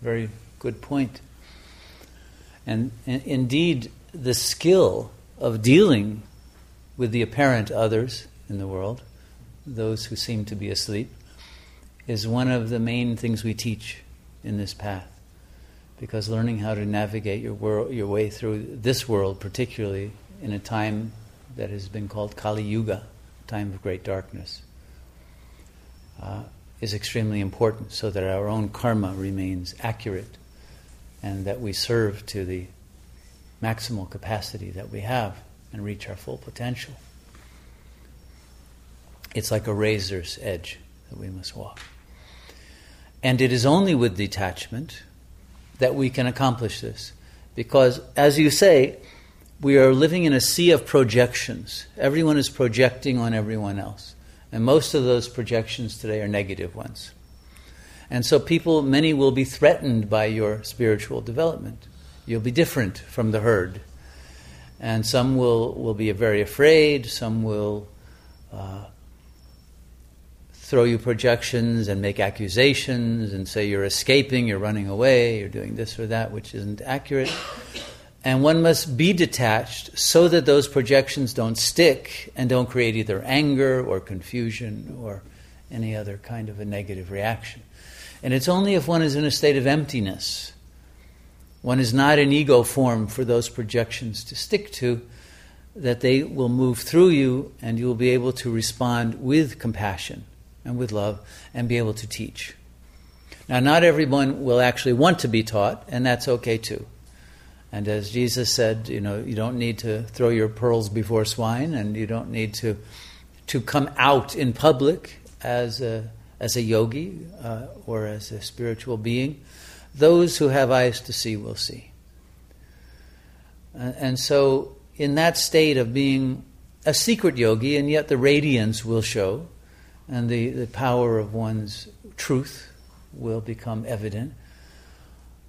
Very good point. And, and indeed, the skill of dealing with the apparent others in the world, those who seem to be asleep, is one of the main things we teach in this path. Because learning how to navigate your, world, your way through this world, particularly in a time that has been called Kali Yuga, time of great darkness, uh, is extremely important so that our own karma remains accurate and that we serve to the maximal capacity that we have and reach our full potential. It's like a razor's edge that we must walk. And it is only with detachment that we can accomplish this. Because, as you say, we are living in a sea of projections. Everyone is projecting on everyone else. And most of those projections today are negative ones. And so, people, many will be threatened by your spiritual development. You'll be different from the herd. And some will, will be very afraid, some will uh, throw you projections and make accusations and say you're escaping, you're running away, you're doing this or that, which isn't accurate. And one must be detached so that those projections don't stick and don't create either anger or confusion or any other kind of a negative reaction. And it's only if one is in a state of emptiness, one is not an ego form for those projections to stick to, that they will move through you and you will be able to respond with compassion and with love and be able to teach. Now, not everyone will actually want to be taught, and that's okay too. And as Jesus said, you know, you don't need to throw your pearls before swine, and you don't need to to come out in public as a as a yogi uh, or as a spiritual being. Those who have eyes to see will see. And so, in that state of being a secret yogi, and yet the radiance will show, and the, the power of one's truth will become evident,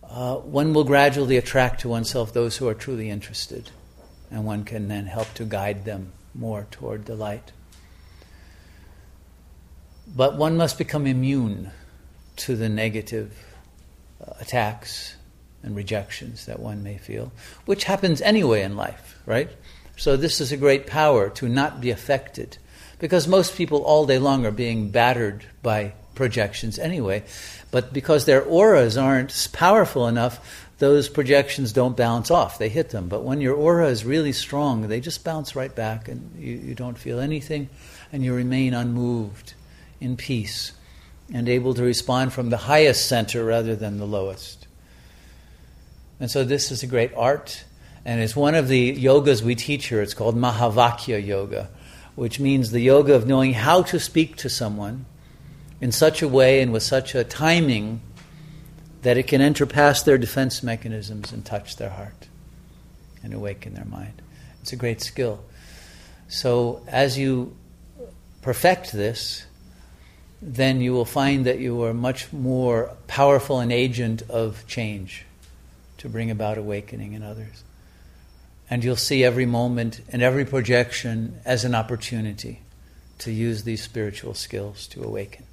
uh, one will gradually attract to oneself those who are truly interested, and one can then help to guide them more toward the light. But one must become immune to the negative uh, attacks and rejections that one may feel, which happens anyway in life, right? So, this is a great power to not be affected because most people all day long are being battered by projections anyway. But because their auras aren't powerful enough, those projections don't bounce off. They hit them. But when your aura is really strong, they just bounce right back and you, you don't feel anything and you remain unmoved, in peace, and able to respond from the highest center rather than the lowest. And so this is a great art. And it's one of the yogas we teach here. It's called Mahavakya Yoga which means the yoga of knowing how to speak to someone in such a way and with such a timing that it can enter past their defense mechanisms and touch their heart and awaken their mind. It's a great skill. So, as you perfect this, then you will find that you are much more powerful an agent of change to bring about awakening in others. And you'll see every moment and every projection as an opportunity to use these spiritual skills to awaken.